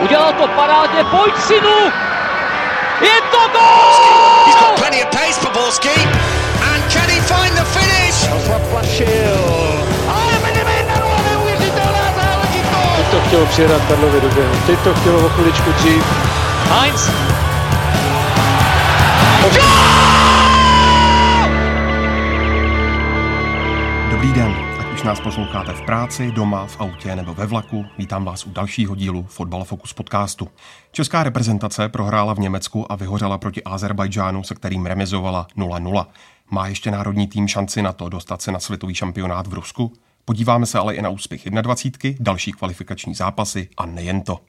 Udělal to parádně, pojď synu! Je to gol! He's got plenty of pace for Borski. And can he find the finish? Teď to chtělo přijedat Karlovi do běhu. Teď to chtělo o chviličku dřív. Heinz. Dobrý den, nás posloucháte v práci, doma, v autě nebo ve vlaku, vítám vás u dalšího dílu Fotbal Focus podcastu. Česká reprezentace prohrála v Německu a vyhořela proti Azerbajdžánu, se kterým remizovala 0-0. Má ještě národní tým šanci na to dostat se na světový šampionát v Rusku? Podíváme se ale i na úspěch 21, další kvalifikační zápasy a nejen to.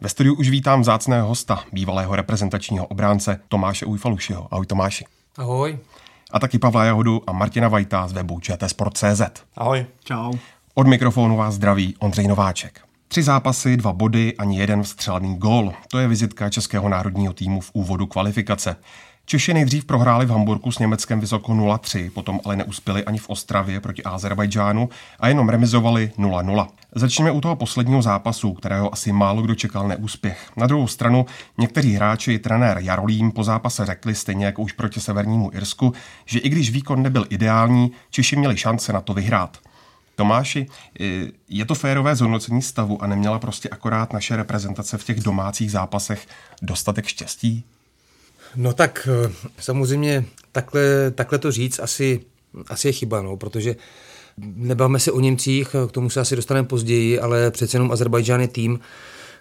Ve studiu už vítám vzácného hosta, bývalého reprezentačního obránce Tomáše Ujfalušiho. Ahoj Tomáši. Ahoj. A taky Pavla Jahodu a Martina Vajta z webu čtsport.cz. Ahoj. Čau. Od mikrofonu vás zdraví Ondřej Nováček. Tři zápasy, dva body, ani jeden vstřelený gól. To je vizitka českého národního týmu v úvodu kvalifikace. Češi nejdřív prohráli v Hamburgu s Německem vysoko 0-3, potom ale neuspěli ani v Ostravě proti Azerbajdžánu a jenom remizovali 0-0. Začneme u toho posledního zápasu, kterého asi málo kdo čekal neúspěch. Na druhou stranu někteří hráči i trenér Jarolím po zápase řekli stejně jako už proti Severnímu Irsku, že i když výkon nebyl ideální, Češi měli šance na to vyhrát. Tomáši, je to férové zhodnocení stavu a neměla prostě akorát naše reprezentace v těch domácích zápasech dostatek štěstí? No tak eh, samozřejmě takhle, takhle to říct asi, asi je chyba, no, protože nebavme se o Němcích, k tomu se asi dostaneme později, ale přece jenom Azerbajdžán je tým,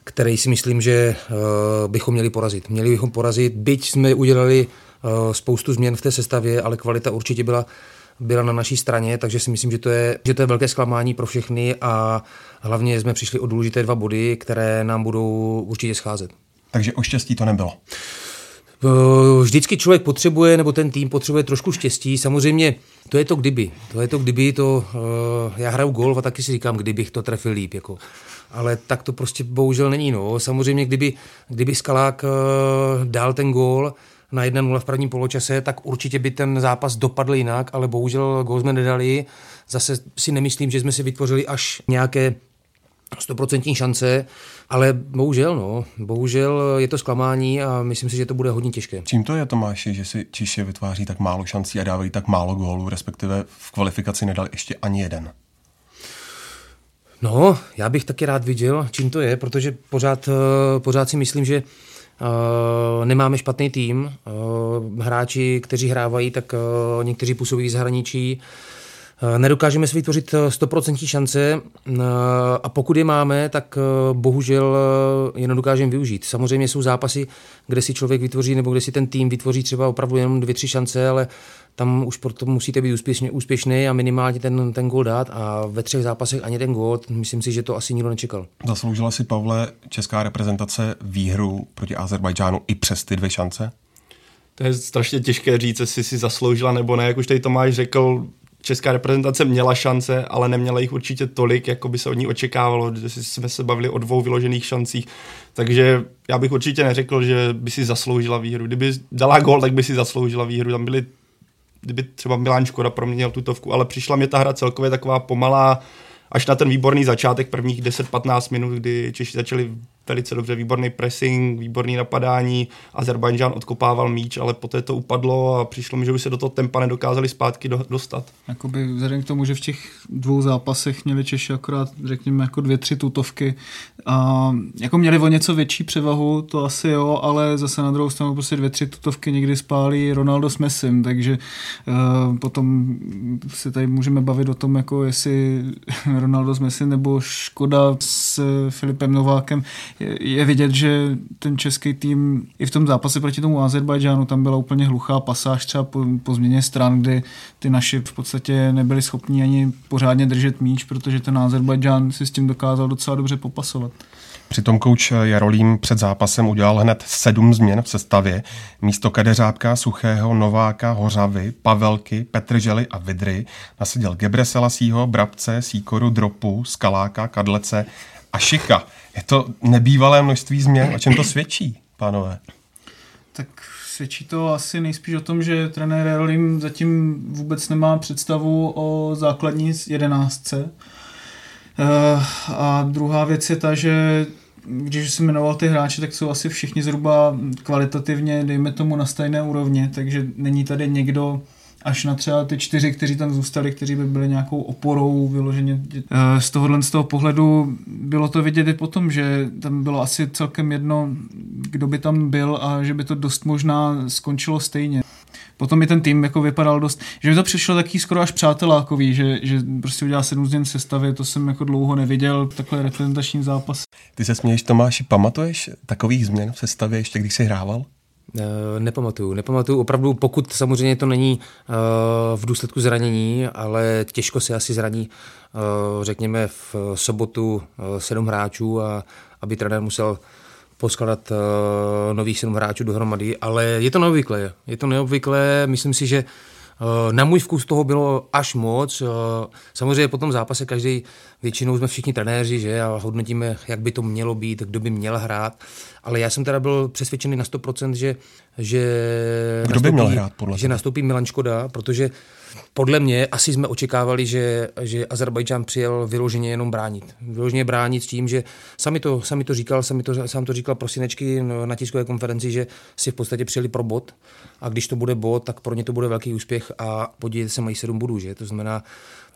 který si myslím, že uh, bychom měli porazit. Měli bychom porazit, byť jsme udělali uh, spoustu změn v té sestavě, ale kvalita určitě byla byla na naší straně, takže si myslím, že to je, že to je velké zklamání pro všechny a hlavně jsme přišli o důležité dva body, které nám budou určitě scházet. Takže o štěstí to nebylo. Eh, vždycky člověk potřebuje, nebo ten tým potřebuje trošku štěstí. Samozřejmě to je to kdyby. To je to kdyby, to, uh, já hraju golf a taky si říkám, kdybych to trefil líp. Jako. Ale tak to prostě bohužel není. No. Samozřejmě, kdyby, kdyby Skalák uh, dal ten gól na 1-0 v prvním poločase, tak určitě by ten zápas dopadl jinak, ale bohužel gól jsme nedali. Zase si nemyslím, že jsme si vytvořili až nějaké 100% šance, ale bohužel, no, bohužel je to zklamání a myslím si, že to bude hodně těžké. Čím to je, Tomáši, že si Češi vytváří tak málo šancí a dávají tak málo gólů, respektive v kvalifikaci nedali ještě ani jeden? No, já bych taky rád viděl, čím to je, protože pořád, eh, pořád si myslím, že Uh, nemáme špatný tým. Uh, hráči, kteří hrávají, tak uh, někteří působí v zahraničí. Eh, nedokážeme si vytvořit 100% eh, šance eh, a pokud je máme, tak bohužel je nedokážeme využít. Samozřejmě jsou zápasy, kde si člověk vytvoří nebo kde si ten tým vytvoří třeba opravdu jenom dvě, tři šance, ale tam už proto musíte být úspěšný, úspěšný a minimálně ten, ten gol dát a ve třech zápasech ani ten gol, myslím si, že to asi nikdo nečekal. Zasloužila si, Pavle, česká reprezentace výhru proti Azerbajdžánu i přes ty dvě šance? To je strašně těžké říct, jestli si zasloužila nebo ne. Jak už tady Tomáš řekl, česká reprezentace měla šance, ale neměla jich určitě tolik, jako by se od ní očekávalo. Jsme se bavili o dvou vyložených šancích, takže já bych určitě neřekl, že by si zasloužila výhru. Kdyby dala gol, tak by si zasloužila výhru. Tam byly, kdyby třeba Milan Škoda proměnil tutovku, ale přišla mě ta hra celkově taková pomalá, až na ten výborný začátek prvních 10-15 minut, kdy Češi začali velice dobře, výborný pressing, výborný napadání, Azerbajdžán odkopával míč, ale poté to upadlo a přišlo mi, že by se do toho tempa nedokázali zpátky do, dostat. Jakoby vzhledem k tomu, že v těch dvou zápasech měli Češi akorát, řekněme, jako dvě, tři tutovky a jako měli o něco větší převahu, to asi jo, ale zase na druhou stranu prostě dvě, tři tutovky někdy spálí Ronaldo s Messim, takže uh, potom se tady můžeme bavit o tom, jako jestli Ronaldo s Messim nebo Škoda s Filipem Novákem je vidět, že ten český tým i v tom zápase proti tomu Azerbajdžánu tam byla úplně hluchá pasáž třeba po, po změně stran, kdy ty naši v podstatě nebyli schopni ani pořádně držet míč, protože ten Azerbajdžán si s tím dokázal docela dobře popasovat. Přitom kouč Jarolím před zápasem udělal hned sedm změn v sestavě. Místo Kadeřábka, Suchého, Nováka, Hořavy, Pavelky, Petržely a Vidry nasadil Gebre Selasího, Brabce, Síkoru, Dropu, Skaláka, Kadlece a Šika. Je to nebývalé množství změn. O čem to svědčí, pánové? Tak svědčí to asi nejspíš o tom, že trenér Jarolím zatím vůbec nemá představu o základní jedenáctce. Eh, a druhá věc je ta, že když jsem jmenoval ty hráče, tak jsou asi všichni zhruba kvalitativně, dejme tomu, na stejné úrovni, takže není tady někdo, až na třeba ty čtyři, kteří tam zůstali, kteří by byli nějakou oporou vyloženě. Eh, z tohohle z toho pohledu bylo to vidět i potom, že tam bylo asi celkem jedno, kdo by tam byl a že by to dost možná skončilo stejně. Potom i ten tým jako vypadal dost, že mi to přišlo taký skoro až přátelákový, že, že prostě udělal sedm změn sestavy, to jsem jako dlouho neviděl, takhle reprezentační zápas. Ty se směješ, Tomáši, pamatuješ takových změn v sestavě ještě, když jsi hrával? Eh, nepamatuju, nepamatuju. Opravdu, pokud samozřejmě to není uh, v důsledku zranění, ale těžko se asi zraní, uh, řekněme, v sobotu sedm hráčů a aby trenér musel poskladat nových sedm hráčů dohromady, ale je to neobvyklé. Je to neobvyklé, myslím si, že na můj vkus toho bylo až moc. Uh, samozřejmě po tom zápase každý, většinou jsme všichni trenéři, že a hodnotíme, jak by to mělo být, kdo by měl hrát, ale já jsem teda byl přesvědčený na 100%, že, že, kdo nastoupí, by měl hrát podle že nastoupí Milan Škoda, protože podle mě asi jsme očekávali, že, že Azerbajdžán přijel vyloženě jenom bránit. Vyloženě bránit s tím, že sami to, sami to říkal, sami to, sám to říkal Prosinečky na tiskové konferenci, že si v podstatě přijeli pro bod a když to bude bod, tak pro ně to bude velký úspěch a podívejte se, mají sedm bodů, že? To znamená,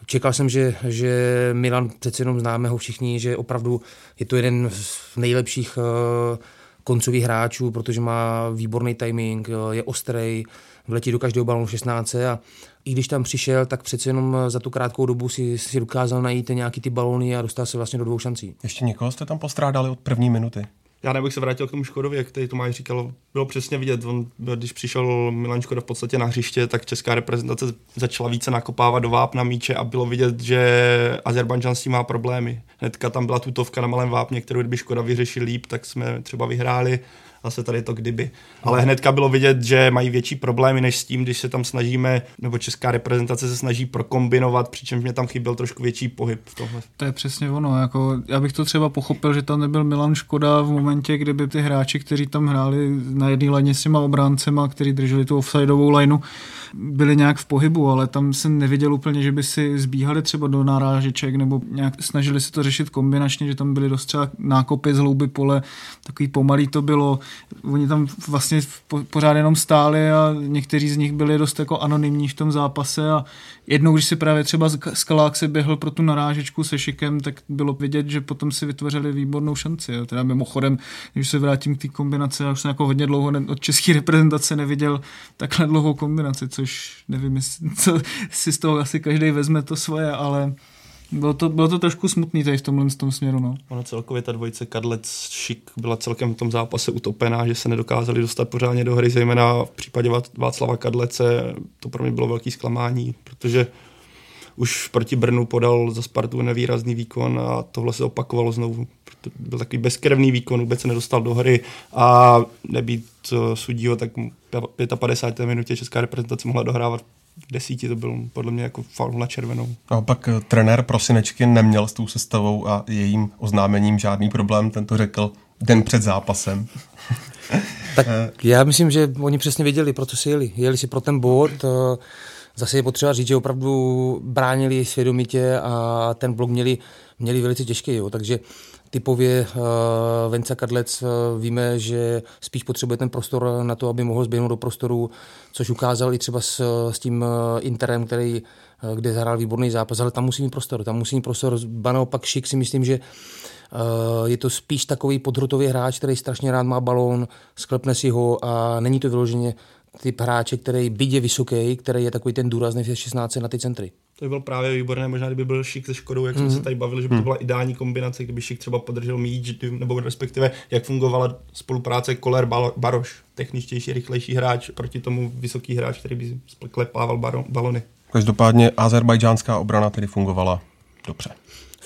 čekal jsem, že, že Milan přece jenom známe ho všichni, že opravdu je to jeden z nejlepších uh, koncových hráčů, protože má výborný timing, uh, je ostrý, vletí do každého balonu 16 a i když tam přišel, tak přece jenom za tu krátkou dobu si, si dokázal najít nějaký ty balony a dostal se vlastně do dvou šancí. Ještě někoho jste tam postrádali od první minuty? Já nebych se vrátil k tomu Škodovi, jak tady Tomáš říkal, bylo přesně vidět, on, když přišel Milan Škoda v podstatě na hřiště, tak česká reprezentace začala více nakopávat do vápna míče a bylo vidět, že Azerbajdžan s tím má problémy. Hnedka tam byla tutovka na malém vápně, kterou kdyby Škoda vyřešil líp, tak jsme třeba vyhráli zase tady to kdyby. Ale hnedka bylo vidět, že mají větší problémy než s tím, když se tam snažíme, nebo česká reprezentace se snaží prokombinovat, přičemž mě tam chyběl trošku větší pohyb v tomhle. To je přesně ono. Jako, já bych to třeba pochopil, že tam nebyl Milan Škoda v momentě, kdyby ty hráči, kteří tam hráli na jedné laně s těma obráncema, kteří drželi tu offsideovou lineu, byli nějak v pohybu, ale tam jsem neviděl úplně, že by si zbíhali třeba do narážeček nebo nějak snažili se to řešit kombinačně, že tam byly dost třeba nákopy z hlouby pole, takový pomalý to bylo. Oni tam vlastně pořád jenom stáli a někteří z nich byli dost jako anonymní v tom zápase a jednou, když si právě třeba Skalák se běhl pro tu narážečku se Šikem, tak bylo vidět, že potom si vytvořili výbornou šanci. Jo. Teda mimochodem, když se vrátím k té kombinaci, já už jsem jako hodně dlouho od české reprezentace neviděl takhle dlouhou kombinaci, což nevím, co si z toho asi každý vezme to svoje, ale bylo to, bylo to trošku smutný tady v tomhle v tom směru. No. Ono celkově ta dvojice Kadlec Šik byla celkem v tom zápase utopená, že se nedokázali dostat pořádně do hry, zejména v případě Václava Kadlece to pro mě bylo velký zklamání, protože už proti Brnu podal za Spartu nevýrazný výkon a tohle se opakovalo znovu. Byl takový bezkrevný výkon, vůbec se nedostal do hry a nebýt uh, sudího, tak 55. minutě česká reprezentace mohla dohrávat v desíti, to byl podle mě jako faul na červenou. A pak eh, trenér Prosinečky neměl s tou sestavou a jejím oznámením žádný problém, ten to řekl den před zápasem. tak já myslím, že oni přesně věděli, pro co si jeli. Jeli si pro ten bod, uh, zase je potřeba říct, že opravdu bránili svědomitě a ten blok měli, měli velice těžký, jo. takže typově uh, Vence Kadlec uh, víme, že spíš potřebuje ten prostor na to, aby mohl zběhnout do prostoru, což ukázal i třeba s, s tím uh, Interem, který, uh, kde zahrál výborný zápas, ale tam musí mít prostor, tam musí mít prostor, ba naopak Šik si myslím, že je to spíš takový podhrutový hráč, který strašně rád má balón, sklepne si ho a není to vyloženě typ hráče, který byť je vysoký, který je takový ten důrazný v 16 na ty centry. To by byl právě výborné, možná kdyby byl Šik se Škodou, jak mm. jsme mhm. se tady bavili, že by to mhm. byla ideální kombinace, kdyby Šik třeba podržel míč, nebo respektive jak fungovala spolupráce Koller Baroš, techničtější, rychlejší hráč proti tomu vysoký hráč, který by klepával balony. Každopádně azerbajdžánská obrana tedy fungovala dobře.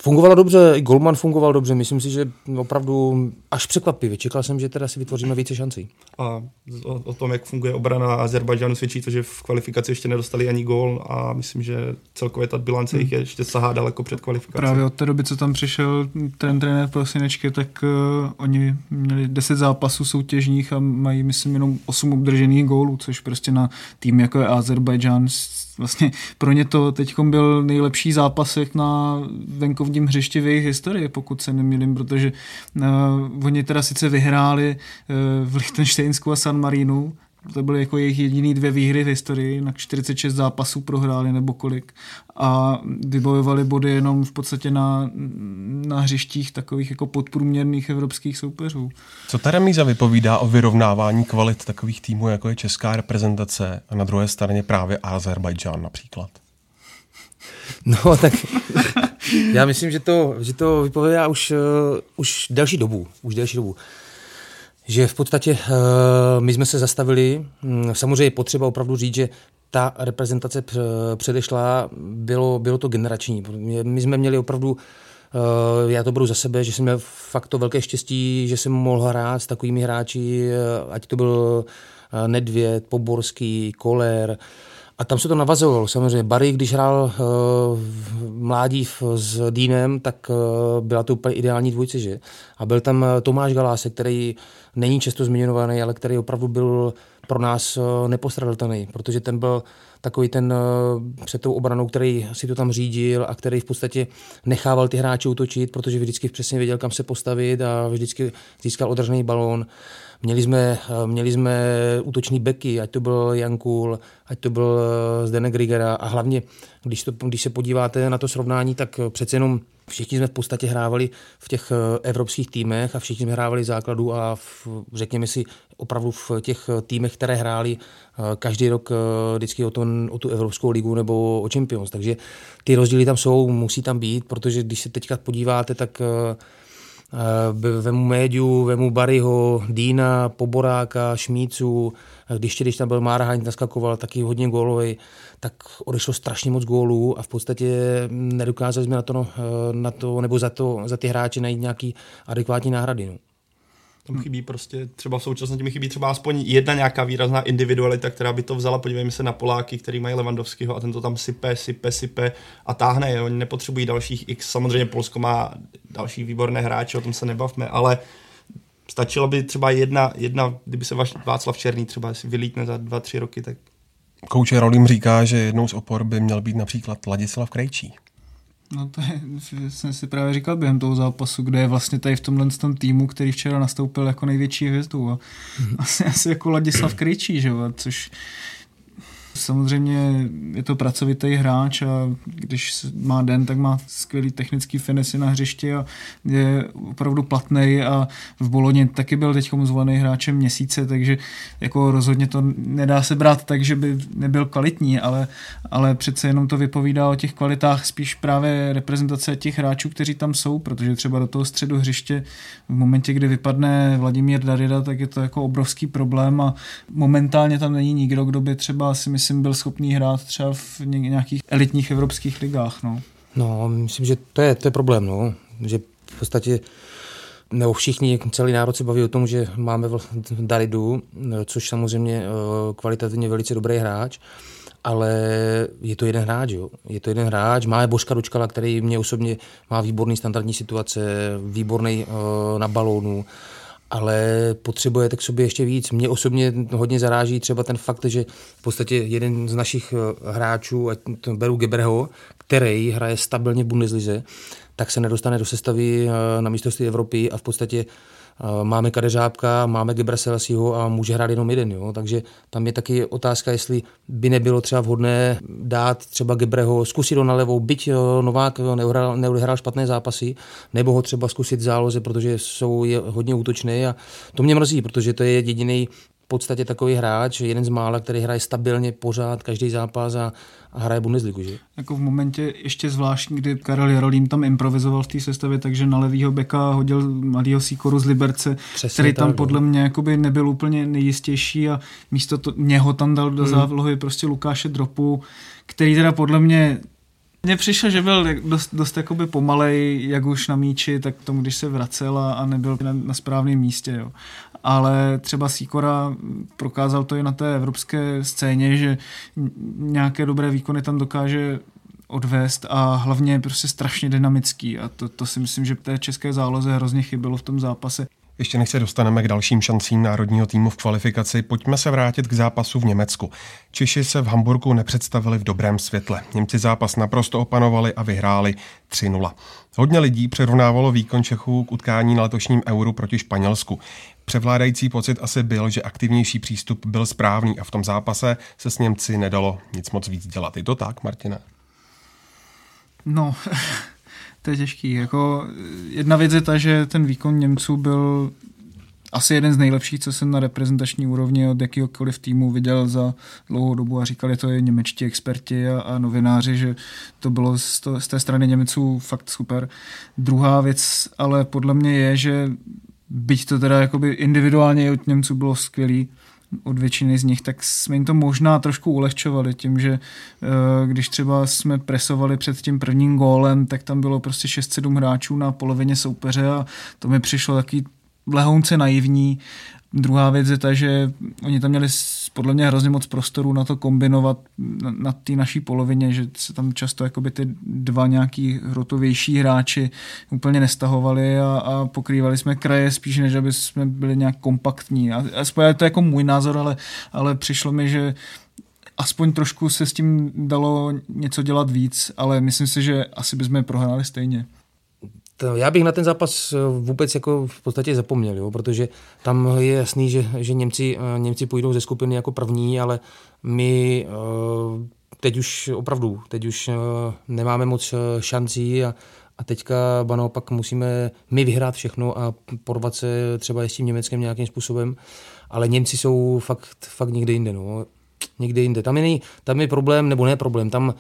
Fungovala dobře, i Goldman fungoval dobře, myslím si, že opravdu až překvapivě. Čekal jsem, že teda si vytvoříme více šancí. A o, o tom, jak funguje obrana Azerbajdžánu, svědčí to, že v kvalifikaci ještě nedostali ani gól a myslím, že celkově ta bilance hmm. jich je ještě sahá daleko před kvalifikací. Právě od té doby, co tam přišel ten trenér pro Sinečky, tak uh, oni měli 10 zápasů soutěžních a mají, myslím, jenom 8 obdržených gólů, což prostě na tým jako je Azerbajdžán vlastně pro ně to teď byl nejlepší zápas na venkovní největším hřišti v jejich historii, pokud se nemýlím, protože uh, oni teda sice vyhráli uh, v Lichtensteinsku a San Marinu, to byly jako jejich jediný dvě výhry v historii, na 46 zápasů prohráli nebo kolik a vybojovali body jenom v podstatě na, na hřištích takových jako podprůměrných evropských soupeřů. Co ta remíza vypovídá o vyrovnávání kvalit takových týmů, jako je česká reprezentace a na druhé straně právě Azerbajdžán například? No, tak já myslím, že to, že to vypovídá už, uh, už delší dobu. Už delší dobu že v podstatě uh, my jsme se zastavili. Mm, samozřejmě je potřeba opravdu říct, že ta reprezentace předešla, bylo, bylo to generační. My jsme měli opravdu, já to budu za sebe, že jsem měl fakt to velké štěstí, že jsem mohl hrát s takovými hráči, ať to byl Nedvěd, Poborský, Koler, a tam se to navazovalo. Samozřejmě Barry, když hrál uh, mládí s Dýnem, tak uh, byla to úplně ideální dvojce, že? A byl tam eh, Tomáš Galásek, který není často zmiňovaný, ale který opravdu byl pro nás uh, nepostradatelný, protože ten byl takový ten uh, před tou obranou, který si to tam řídil a který v podstatě nechával ty hráče útočit, protože vždycky přesně věděl, kam se postavit a vždycky získal održený balón. Měli jsme, eh, měli jsme útoční beky, ať to byl Jankul, ať to byl eh, Zdenek Grigera a hlavně, když, to, když se podíváte na to srovnání, tak eh, přece jenom všichni jsme v podstatě hrávali v těch evropských týmech a všichni jsme hrávali základu a v, řekněme si opravdu v těch týmech, které hráli každý rok vždycky o, to, o tu Evropskou ligu nebo o Champions. Takže ty rozdíly tam jsou, musí tam být, protože když se teďka podíváte, tak Eh, vemu Médiu, vemu Baryho, Dýna, Poboráka, Šmícu, když, když tam byl Márhaň, naskakoval taky hodně gólový, tak odešlo strašně moc gólů a v podstatě nedokázali jsme na to, no, eh, na to nebo za, to, za ty hráče najít nějaký adekvátní náhrady. No. Tam chybí prostě, třeba v současnosti mi chybí třeba aspoň jedna nějaká výrazná individualita, která by to vzala. Podívejme se na Poláky, který mají Levandovského a ten to tam sype, sype, sype a táhne. Je. Oni nepotřebují dalších x. Samozřejmě Polsko má další výborné hráče, o tom se nebavme, ale stačilo by třeba jedna, jedna kdyby se Václav Černý třeba si vylítne za dva, tři roky, tak Kouče Rolim říká, že jednou z opor by měl být například Ladislav Krejčí. No to je, jsem si právě říkal během toho zápasu, kde je vlastně tady v tomhle tom týmu, který včera nastoupil jako největší hvězdu a mm-hmm. asi, asi jako Ladislav Krejčí, že jo, což Samozřejmě je to pracovitý hráč a když má den, tak má skvělý technický finesy na hřišti a je opravdu platný a v Boloně taky byl teď zvolený hráčem měsíce, takže jako rozhodně to nedá se brát tak, že by nebyl kvalitní, ale, ale přece jenom to vypovídá o těch kvalitách spíš právě reprezentace těch hráčů, kteří tam jsou, protože třeba do toho středu hřiště v momentě, kdy vypadne Vladimír Darida, tak je to jako obrovský problém a momentálně tam není nikdo, kdo by třeba si myslím myslím, byl schopný hrát třeba v nějakých elitních evropských ligách. No, no myslím, že to je, to je problém, no. že v podstatě nebo všichni, celý národ se baví o tom, že máme Daridu, což samozřejmě eh, kvalitativně velice dobrý hráč, ale je to jeden hráč, jo. Je to jeden hráč, má Božka Ručkala, který mě osobně má výborný standardní situace, výborný uh, na balónu, ale potřebujete k sobě ještě víc. Mě osobně hodně zaráží třeba ten fakt, že v podstatě jeden z našich eh, hráčů, ať to beru Geberho, který hraje stabilně v Bundeslize, tak se nedostane do sestavy eh, na mistrovství Evropy a v podstatě máme Kadeřábka, máme Gebra Selasiho a může hrát jenom jeden. Jo? Takže tam je taky otázka, jestli by nebylo třeba vhodné dát třeba Gebreho, zkusit ho na levou, byť Novák neodehrál, neodehrál špatné zápasy, nebo ho třeba zkusit v záloze, protože jsou je hodně útočné a to mě mrzí, protože to je jediný v podstatě takový hráč, jeden z mála, který hraje stabilně pořád každý zápas a, a hraje Bundesligu, že? Jako v momentě ještě zvláštní, kdy Karel Jarolím tam improvizoval v té sestavě, takže na levýho beka hodil mladýho Sikoru z Liberce, Přesně který tam tak, podle no. mě jakoby nebyl úplně nejistější a místo to, něho tam dal do hmm. závlohy prostě Lukáše Dropu, který teda podle mě mně přišlo, že byl dost, dost jakoby pomalej, jak už na míči, tak tomu, když se vracel a, a nebyl na, na správném místě. Jo. Ale třeba Sikora prokázal to i na té evropské scéně, že nějaké dobré výkony tam dokáže odvést a hlavně je prostě strašně dynamický a to, to si myslím, že té české záloze hrozně chybělo v tom zápase. Ještě než se dostaneme k dalším šancím národního týmu v kvalifikaci, pojďme se vrátit k zápasu v Německu. Češi se v Hamburgu nepředstavili v dobrém světle. Němci zápas naprosto opanovali a vyhráli 3-0. Hodně lidí přirovnávalo výkon Čechů k utkání na letošním euru proti Španělsku. Převládající pocit asi byl, že aktivnější přístup byl správný a v tom zápase se s Němci nedalo nic moc víc dělat. Je to tak, Martina? No, to je těžký. Jako jedna věc je ta, že ten výkon Němců byl asi jeden z nejlepších, co jsem na reprezentační úrovni od jakýhokoliv týmu viděl za dlouhou dobu a říkali to i němečtí experti a, a novináři, že to bylo z, to, z té strany Němeců fakt super. Druhá věc ale podle mě je, že byť to teda jakoby individuálně od Němců bylo skvělý, od většiny z nich, tak jsme jim to možná trošku ulehčovali tím, že eh, když třeba jsme presovali před tím prvním gólem, tak tam bylo prostě 6-7 hráčů na polovině soupeře a to mi přišlo taky lehounce naivní Druhá věc je ta, že oni tam měli podle mě hrozně moc prostoru na to kombinovat na, na té naší polovině, že se tam často jakoby ty dva nějaký hrotovější hráči úplně nestahovali a, a pokrývali jsme kraje spíš, než aby jsme byli nějak kompaktní. A, aspoň je to jako můj názor, ale, ale přišlo mi, že aspoň trošku se s tím dalo něco dělat víc, ale myslím si, že asi bychom prohráli stejně. To já bych na ten zápas eh, vůbec jako v podstatě zapomněl, jo, protože tam je jasný, že, že Němci, eh, Němci půjdou ze skupiny jako první, ale my eh, teď už opravdu, teď už nemáme moc šancí a, a teďka ba naopak musíme my vyhrát všechno a porvat se třeba s tím Německem nějakým způsobem, ale Němci jsou fakt, fakt někde jinde, no. Někde jinde. Tam je, tam je problém, nebo ne problém, tam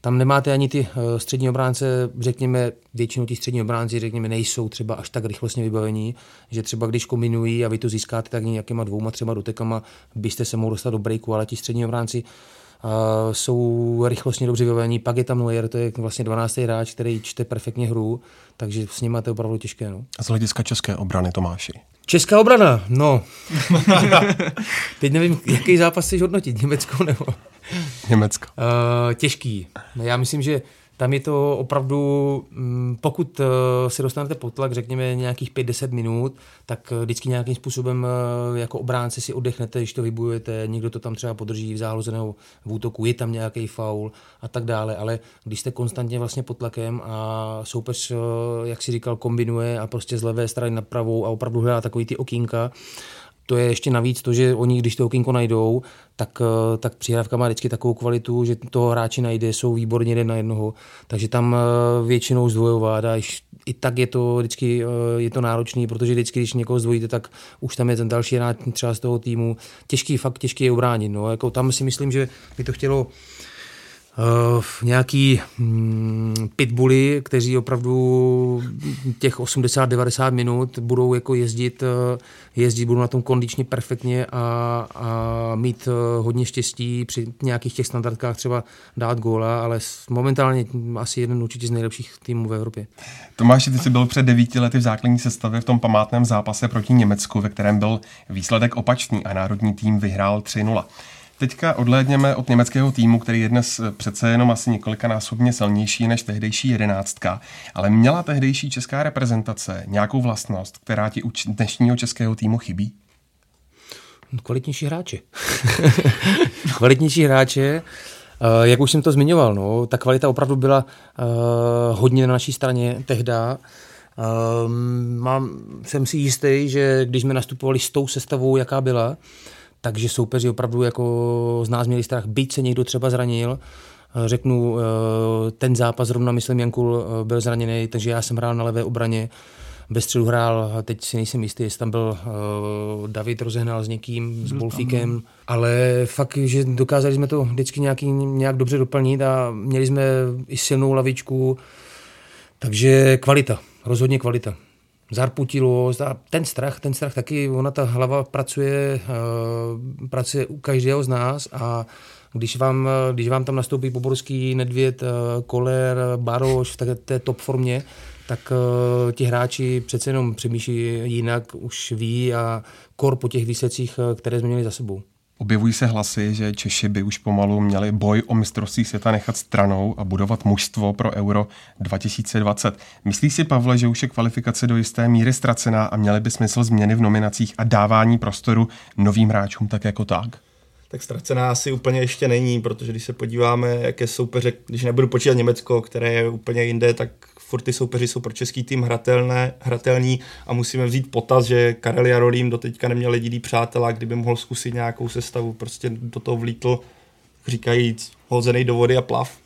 tam nemáte ani ty eh, střední obránce, řekněme, většinou ty střední obránci, řekněme, nejsou třeba až tak rychlostně vybavení, že třeba když kombinují a vy to získáte tak nějakýma dvouma, třeba dotekama, byste se mohli dostat do breaku, ale ti střední obránci uh, jsou rychlostně dobře vybavení. Pak je tam Neuer, to je vlastně 12. hráč, který čte perfektně hru, takže s ním to opravdu těžké. No. A z hlediska české obrany, Tomáši? Česká obrana, no. Teď nevím, jaký zápas chceš hodnotit, Německo nebo... Německo. Uh, těžký. No, já myslím, že tam je to opravdu, mm, pokud eh, se dostanete pod tlak, řekněme nějakých 5-10 minut, tak eh, vždycky nějakým způsobem jako obránce si oddechnete, když to vybujete, někdo to tam třeba podrží v záloze nebo v útoku, je tam nějaký faul a tak dále, ale když jste konstantně vlastně pod tlakem a soupeř, jak si říkal, kombinuje a prostě z levé strany na pravou a opravdu hledá takový ty okýnka, to je ještě navíc to, že oni, když to okénko najdou, tak, eh, tak přihrávka má vždycky takovou kvalitu, že toho hráči najde, jsou výborně jeden na jednoho, takže tam eh, většinou zdvojovat a i tak je to vždycky eh, je to náročný, protože vždycky, když někoho zdvojíte, tak už tam je ten další hráč třeba z toho týmu. Těžký, fakt těžký je ubránit. No. Jako tam si myslím, že by to chtělo uh, nějaký mm, pitbully, kteří opravdu těch 80-90 minut budou jako jezdit, uh, jezdit, budou na tom kondičně perfektně a, a mít uh, hodně štěstí při nějakých těch standardkách třeba dát góla, ale momentálně asi jeden určitě z nejlepších týmů v Evropě. Tomáš, ty jsi byl před devíti lety v základní sestavě v tom památném zápase proti Německu, ve kterém byl výsledek opačný a národní tým vyhrál 3-0. Teďka odhlédněme od německého týmu, který je dnes přece jenom asi několikanásobně silnější než tehdejší jedenáctka, ale měla tehdejší česká reprezentace nějakou vlastnost, která ti u dnešního českého týmu chybí? Kvalitnější hráči. Kvalitnější hráče. Uh, jak už jsem to zmiňoval, no, ta kvalita opravdu byla uh, hodně na naší straně tehda. Uh, mám, jsem si jistý, že když jsme nastupovali s tou sestavou, jaká byla, takže soupeři opravdu jako z nás měli strach, byť se někdo třeba zranil, eh, řeknu, eh, ten zápas zrovna, myslím, Jankul eh, byl zraněný, takže já jsem hrál na levé obraně, bez středu hrál, teď si nejsem jistý, jestli tam byl David rozehnal s někým, s Bolfíkem, ale fakt, že dokázali jsme to vždycky nějaký, nějak dobře doplnit a měli jsme i silnou lavičku, takže kvalita, rozhodně kvalita zarputilost a ten strach, ten strach taky, ona ta hlava pracuje, uh, pracuje u každého z nás a když vám, když vám tam nastoupí Poborský, Nedvěd, uh, Koler, Baroš v té top formě, tak ti hráči přece jenom přemýšlí jinak, už ví a kor po těch výsledcích, které jsme měli za sebou. Objevují se hlasy, že Češi by už pomalu měli boj o mistrovství světa nechat stranou a budovat mužstvo pro Euro 2020. Myslí si Pavle, že už je kvalifikace do jisté míry ztracená a měly by smysl změny v nominacích a dávání prostoru novým hráčům tak jako tak? tak ztracená asi úplně ještě není, protože když se podíváme, jaké soupeře, když nebudu počítat Německo, které je úplně jinde, tak furt ty soupeři jsou pro český tým hratelné, hratelní a musíme vzít potaz, že Karel Jarolím do teďka neměl jediný přátelá, kdyby mohl zkusit nějakou sestavu, prostě do toho vlítl, říkajíc, hozený do vody a plav.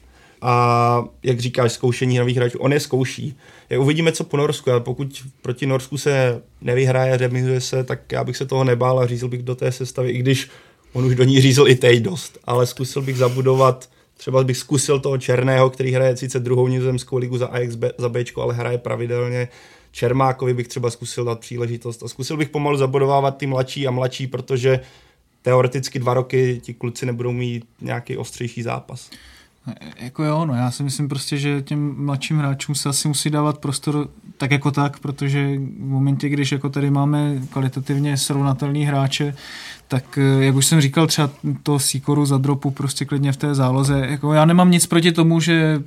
A jak říkáš, zkoušení nových hráčů, on je zkouší. Jak uvidíme, co po Norsku, ale pokud proti Norsku se nevyhraje, remizuje se, tak já bych se toho nebál a řízl bych do té sestavy, i když on už do ní řízl i teď dost, ale zkusil bych zabudovat Třeba bych zkusil toho Černého, který hraje sice druhou nizozemskou ligu za Ajax za Bčko, ale hraje pravidelně. Čermákovi bych třeba zkusil dát příležitost a zkusil bych pomalu zabodovávat ty mladší a mladší, protože teoreticky dva roky ti kluci nebudou mít nějaký ostřejší zápas. Jako jo, no já si myslím prostě, že těm mladším hráčům se asi musí dávat prostor tak jako tak, protože v momentě, když jako tady máme kvalitativně srovnatelný hráče, tak eh, jak už jsem říkal, třeba to Sikoru za dropu prostě klidně v té záloze. Jako já nemám nic proti tomu, že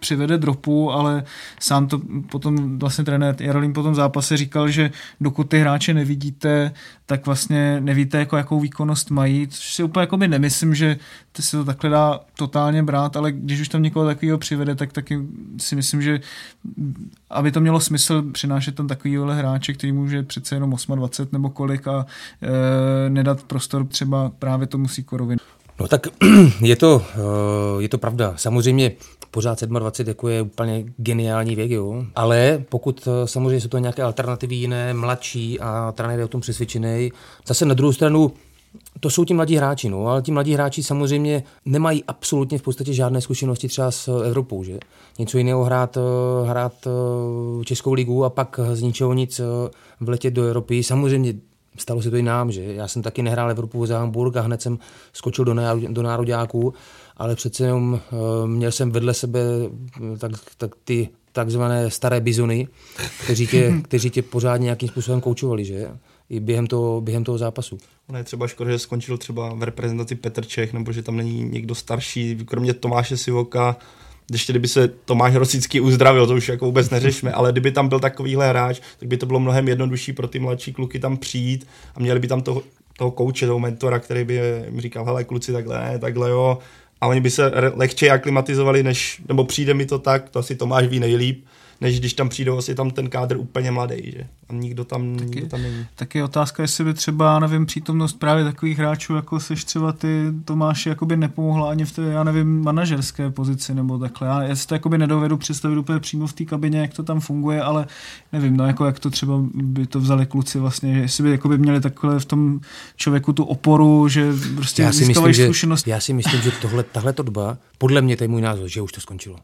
přivede dropu, ale sám to potom vlastně trenér Jarolím po tom zápase říkal, že dokud ty hráče nevidíte, tak vlastně nevíte, jako jakou výkonnost mají, což si úplně jako by nemyslím, že to se to takhle dá totálně brát, ale když už tam někoho takového přivede, tak taky si myslím, že aby to mělo smysl přinášet tam takovýhle hráče, který může přece jenom 28 nebo kolik a e, nedat prostor třeba právě tomu Sikorovi. No tak je to, eh, je to pravda. Samozřejmě pořád 27 jako je úplně geniální věk, jo. Ale pokud eh, samozřejmě jsou to nějaké alternativy jiné, mladší a trenér je o tom přesvědčený, zase na druhou stranu to jsou ti mladí hráči, no, ale ti mladí hráči samozřejmě nemají absolutně v podstatě žádné zkušenosti třeba s Evropou, že? Něco jiného hrát, eh, hrát Českou ligu a pak z ničeho nic vletět do Evropy. Samozřejmě stalo se to i nám, že já jsem taky nehrál Evropu za Hamburg a hned jsem skočil do, národ, do nároďáků, ale přece jenom uh, měl jsem vedle sebe eh, tak, tak ty takzvané staré bizony, kteří tě, kteří tě pořád nějakým způsobem koučovali, že? I během toho, během toho zápasu. Ono je třeba škoda, že skončil třeba v reprezentaci Petr Čech, nebo že tam není někdo starší, kromě Tomáše Sivoka, ještě kdyby se Tomáš Rosický uzdravil, to už jako vůbec neřešme, ale kdyby tam byl takovýhle hráč, tak by to bylo mnohem jednodušší pro ty mladší kluky tam přijít a měli by tam toho, toho kouče, toho mentora, který by jim říkal, hele kluci, takhle ne, takhle jo, a oni by se lehčeji aklimatizovali, než, nebo přijde mi to tak, to asi Tomáš ví nejlíp, než když tam přijdou asi tam ten kádr úplně mladý, že? A nikdo tam, taky, nikdo tam není. Taky otázka, jestli by třeba, nevím, přítomnost právě takových hráčů, jako seš třeba ty Tomáši, jakoby nepomohla ani v té, já nevím, manažerské pozici nebo takhle. Já, já si to jakoby nedovedu představit úplně přímo v té kabině, jak to tam funguje, ale nevím, no jako jak to třeba by to vzali kluci vlastně, že jestli by jakoby měli takhle v tom člověku tu oporu, že prostě já si myslím, zkušenost. Že, já si myslím, že tohle, tahle doba, podle mě to je můj názor, že už to skončilo.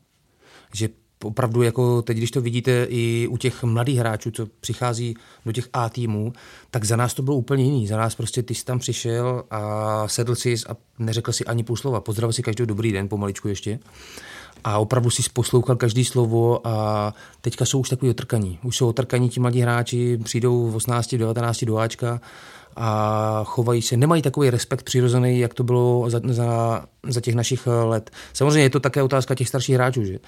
Že opravdu jako teď, když to vidíte i u těch mladých hráčů, co přichází do těch A týmů, tak za nás to bylo úplně jiný. Za nás prostě ty jsi tam přišel a sedl si a neřekl si ani půl slova. Pozdravil si každý dobrý den, pomaličku ještě. A opravdu si poslouchal každý slovo a teďka jsou už takový otrkaní. Už jsou otrkaní ti mladí hráči, přijdou v 18, 19 do Ačka a chovají se, nemají takový respekt přirozený, jak to bylo za, za, za těch našich let. Samozřejmě je to také otázka těch starších hráčů, že?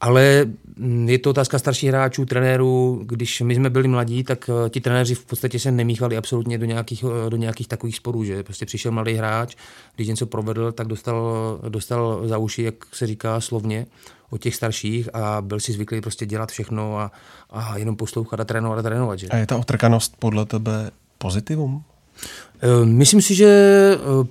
Ale mm, je to otázka starších hráčů, trenérů. Když my jsme byli mladí, tak eh, ti trenéři v podstatě se nemíchali absolutně do nějakých, eh, do nějakých takových sporů, že prostě přišel mladý hráč, když něco provedl, tak dostal, dostal za uši, jak se říká slovně, od těch starších a byl si zvyklý prostě dělat všechno a, a jenom poslouchat a trénovat a trénovat. Že? A je ta otrkanost podle tebe pozitivum? Eh, myslím si, že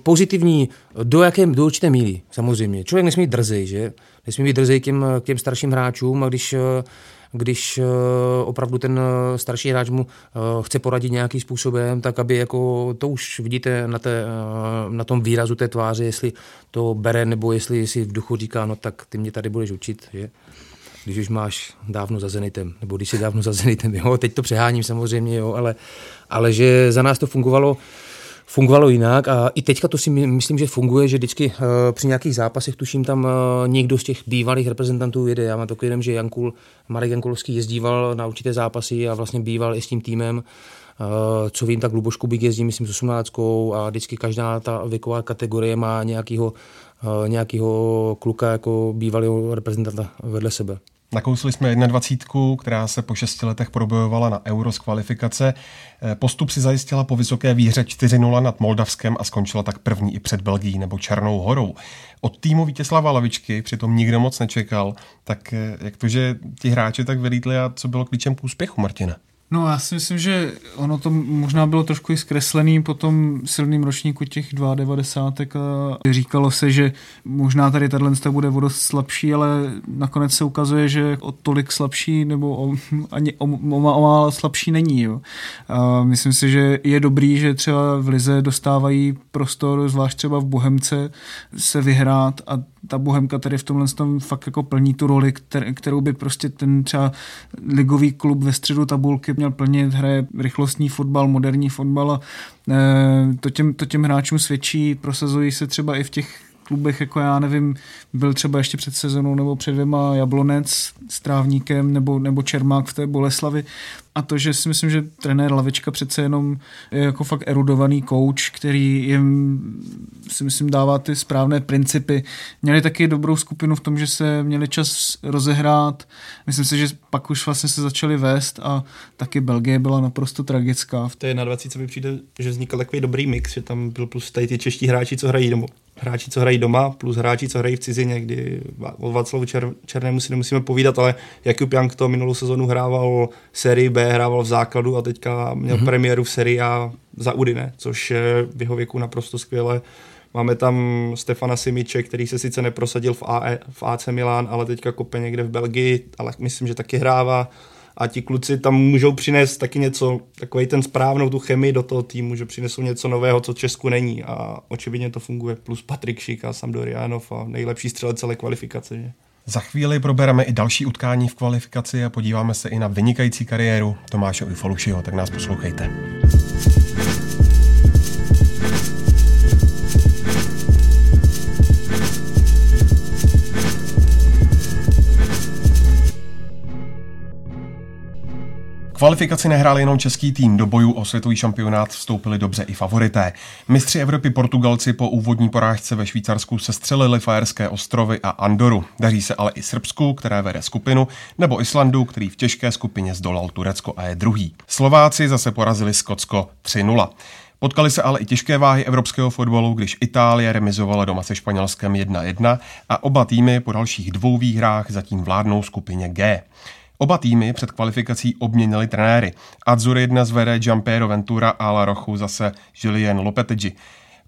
pozitivní do jaké do určité míry, samozřejmě. Člověk nesmí drzej, že? nesmí být drzej k těm, k těm starším hráčům a když když eh, opravdu ten eh, starší hráč mu eh, chce poradit nějakým způsobem, tak aby jako to už vidíte na, té, na tom výrazu té tváře, jestli to bere nebo jestli si v duchu říká, no tak ty mě tady budeš učit, že? když už máš dávno za Zenitem, nebo když jsi dávno za Zenitem, jo, teď to přeháním samozřejmě, jo, ale, ale že za nás to fungovalo, fungovalo jinak a i teďka to si myslím, že funguje, že vždycky uh, při nějakých zápasech, tuším tam uh, někdo z těch bývalých reprezentantů jede. Já mám takový jenom, že Jankul, Marek Jankulovský jezdíval na určité zápasy a vlastně býval i s tím týmem co vím, tak Luboš Kubík jezdí, myslím, s 18 a vždycky každá ta věková kategorie má nějakého nějakého kluka jako bývalého reprezentanta vedle sebe. Nakousli jsme 21, která se po šesti letech probojovala na Euro z kvalifikace. Eh, postup si zajistila po vysoké výhře 4-0 nad Moldavskem a skončila tak první i před Belgií nebo Černou horou. Od týmu Vítězslava Lavičky přitom nikdo moc nečekal. Tak eh, jak to, že ti hráči tak vylítli a co bylo klíčem k úspěchu, Martina? No já si myslím, že ono to možná bylo trošku i zkreslený po tom silným ročníku těch 92. a říkalo se, že možná tady tato bude o dost slabší, ale nakonec se ukazuje, že o tolik slabší nebo o, ani o, o, o málo slabší není. Jo. A myslím si, že je dobrý, že třeba v Lize dostávají prostor, zvlášť třeba v Bohemce, se vyhrát a ta Bohemka tady v tomhle tom fakt jako plní tu roli, kterou by prostě ten třeba ligový klub ve středu tabulky měl plnit, hraje rychlostní fotbal, moderní fotbal a e, to těm, to těm hráčům svědčí, prosazují se třeba i v těch klubech, jako já nevím, byl třeba ještě před sezónou nebo před dvěma Jablonec s Trávníkem nebo, nebo Čermák v té Boleslavi. A to, že si myslím, že trenér Lavička přece jenom je jako fakt erudovaný coach, který jim si myslím dává ty správné principy. Měli taky dobrou skupinu v tom, že se měli čas rozehrát. Myslím si, že pak už vlastně se začali vést a taky Belgie byla naprosto tragická. V té 21 mi přijde, že vznikl takový dobrý mix, že tam byl plus tady ty čeští hráči, co hrají domů hráči, co hrají doma, plus hráči, co hrají v cizině, kdy o Václavu Čer, Černému si nemusíme povídat, ale Jakub Jank to minulou sezonu hrával sérii B, hrával v základu a teďka měl mm-hmm. premiéru v sérii A za Udine, což je v jeho věku naprosto skvěle. Máme tam Stefana Simiče, který se sice neprosadil v, AE, v AC Milan, ale teďka kope někde v Belgii, ale myslím, že taky hrává a ti kluci tam můžou přinést taky něco, takový ten správnou tu chemii do toho týmu, že přinesou něco nového, co Česku není a očividně to funguje. Plus Patrik Šik a Samdorianov a nejlepší střelec celé kvalifikace. Že? Za chvíli probereme i další utkání v kvalifikaci a podíváme se i na vynikající kariéru Tomáše Ujfolušiho, tak nás poslouchejte. Kvalifikaci nehrál jenom český tým, do bojů o světový šampionát vstoupili dobře i favorité. Mistři Evropy Portugalci po úvodní porážce ve Švýcarsku se střelili Fajerské ostrovy a Andoru. Daří se ale i Srbsku, které vede skupinu, nebo Islandu, který v těžké skupině zdolal Turecko a je druhý. Slováci zase porazili Skotsko 3-0. Potkali se ale i těžké váhy evropského fotbalu, když Itálie remizovala doma se Španělskem 1-1 a oba týmy po dalších dvou výhrách zatím vládnou skupině G. Oba týmy před kvalifikací obměnili trenéry. Adzur jedna zvede Giampiero Ventura a La Rochu zase Julien Lopetegui.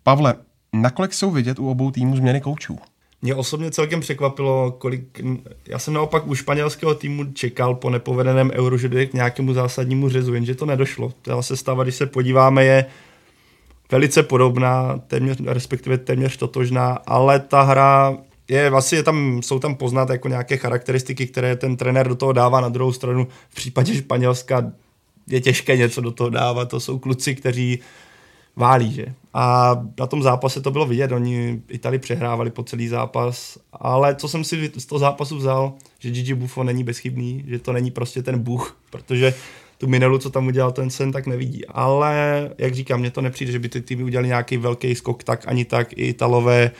Pavle, nakolik jsou vidět u obou týmů změny koučů? Mě osobně celkem překvapilo, kolik... Já jsem naopak u španělského týmu čekal po nepovedeném euru, že dojde k nějakému zásadnímu řezu, jenže to nedošlo. Ta sestava, když se podíváme, je velice podobná, téměř, respektive téměř totožná, ale ta hra je, vlastně je tam, jsou tam poznat jako nějaké charakteristiky, které ten trenér do toho dává. Na druhou stranu v případě Španělska je těžké něco do toho dávat. To jsou kluci, kteří válí, že? A na tom zápase to bylo vidět, oni Itali přehrávali po celý zápas, ale co jsem si z toho zápasu vzal, že Gigi Buffon není bezchybný, že to není prostě ten bůh, protože tu minelu, co tam udělal, ten sen tak nevidí. Ale, jak říkám, mně to nepřijde, že by ty týmy udělali nějaký velký skok, tak ani tak i Italové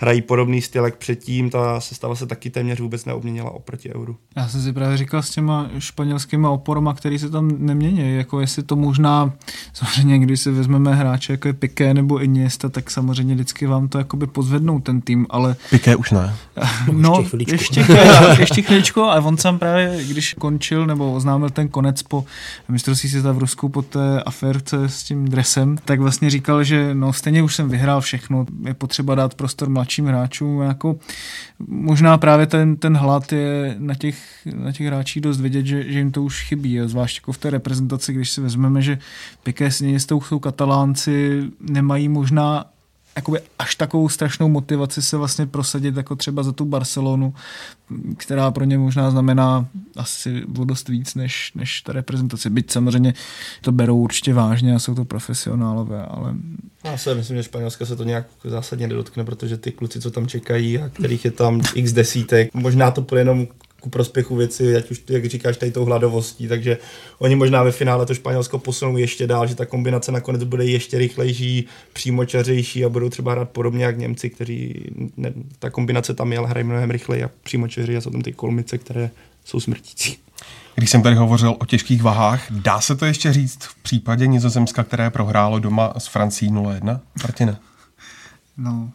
hrají podobný styl jak předtím, ta sestava se taky téměř vůbec neobměnila oproti euru. Já jsem si právě říkal s těma španělskými oporama, který se tam nemění, jako jestli to možná, samozřejmě když si vezmeme hráče jako je Piqué nebo Iniesta, tak samozřejmě vždycky vám to jakoby pozvednou ten tým, ale... Piqué už ne. No, ještě, ještě chvíličku, ale on sám právě, když končil nebo oznámil ten konec po mistrovství světa v Rusku po té aférce s tím dresem, tak vlastně říkal, že no stejně už jsem vyhrál všechno, je potřeba dát prostor mladší mladším hráčům. Jako možná právě ten, ten hlad je na těch, na těch hráčích dost vidět, že, že jim to už chybí. Zvlášť jako v té reprezentaci, když si vezmeme, že Piqué s Iniestou jsou katalánci, nemají možná jakoby až takovou strašnou motivaci se vlastně prosadit jako třeba za tu Barcelonu, která pro ně možná znamená asi o dost víc než, než ta reprezentace. Byť samozřejmě to berou určitě vážně a jsou to profesionálové, ale... Já si myslím, že Španělska se to nějak zásadně nedotkne, protože ty kluci, co tam čekají a kterých je tam x desítek, možná to půjde jenom ku prospěchu věci, ať už, jak říkáš, tady tou hladovostí, takže oni možná ve finále to Španělsko posunou ještě dál, že ta kombinace nakonec bude ještě rychlejší, přímočařejší a budou třeba hrát podobně jak Němci, kteří, ne, ta kombinace tam je, ale hrají mnohem rychleji a přímočaří a jsou tam ty kolmice, které jsou smrtící. Když jsem tady hovořil o těžkých vahách, dá se to ještě říct v případě Nizozemska, které prohrálo doma s Francií 0-1? Martina? No,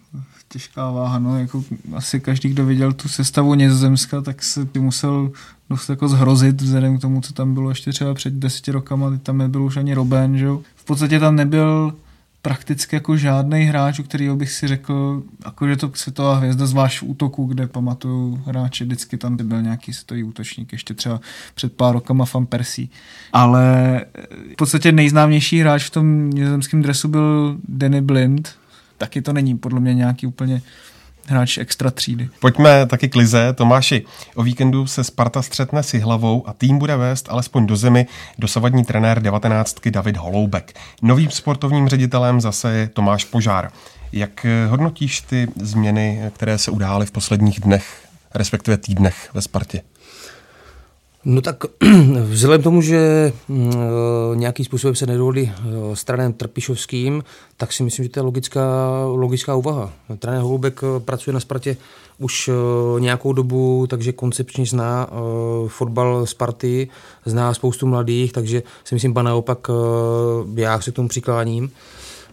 těžká váha, no, jako asi každý, kdo viděl tu sestavu Nizozemska, tak se by musel dost jako zhrozit vzhledem k tomu, co tam bylo ještě třeba před deseti rokama, teď tam nebyl už ani Robben, že V podstatě tam nebyl prakticky jako žádný hráč, u kterého bych si řekl, jako že to světová hvězda, zvlášť v útoku, kde pamatuju hráče, vždycky tam by byl nějaký světový útočník, ještě třeba před pár rokama Fan Persie. Ale v podstatě nejznámější hráč v tom nizozemském dresu byl Danny Blind, taky to není podle mě nějaký úplně hráč extra třídy. Pojďme taky k Lize. Tomáši, o víkendu se Sparta střetne si hlavou a tým bude vést alespoň do zimy dosavadní trenér 19. David Holoubek. Novým sportovním ředitelem zase je Tomáš Požár. Jak hodnotíš ty změny, které se udály v posledních dnech, respektive týdnech ve Spartě? No tak vzhledem tomu, že mm, e, nějakým způsobem se nedohodli e, s trenem Trpišovským, tak si myslím, že to je logická, logická úvaha. Trenér Holubek e, pracuje na Spartě už nějakou dobu, takže koncepčně zná fotbal Sparty, zná spoustu mladých, takže si myslím, pane naopak, já se k tomu přikláním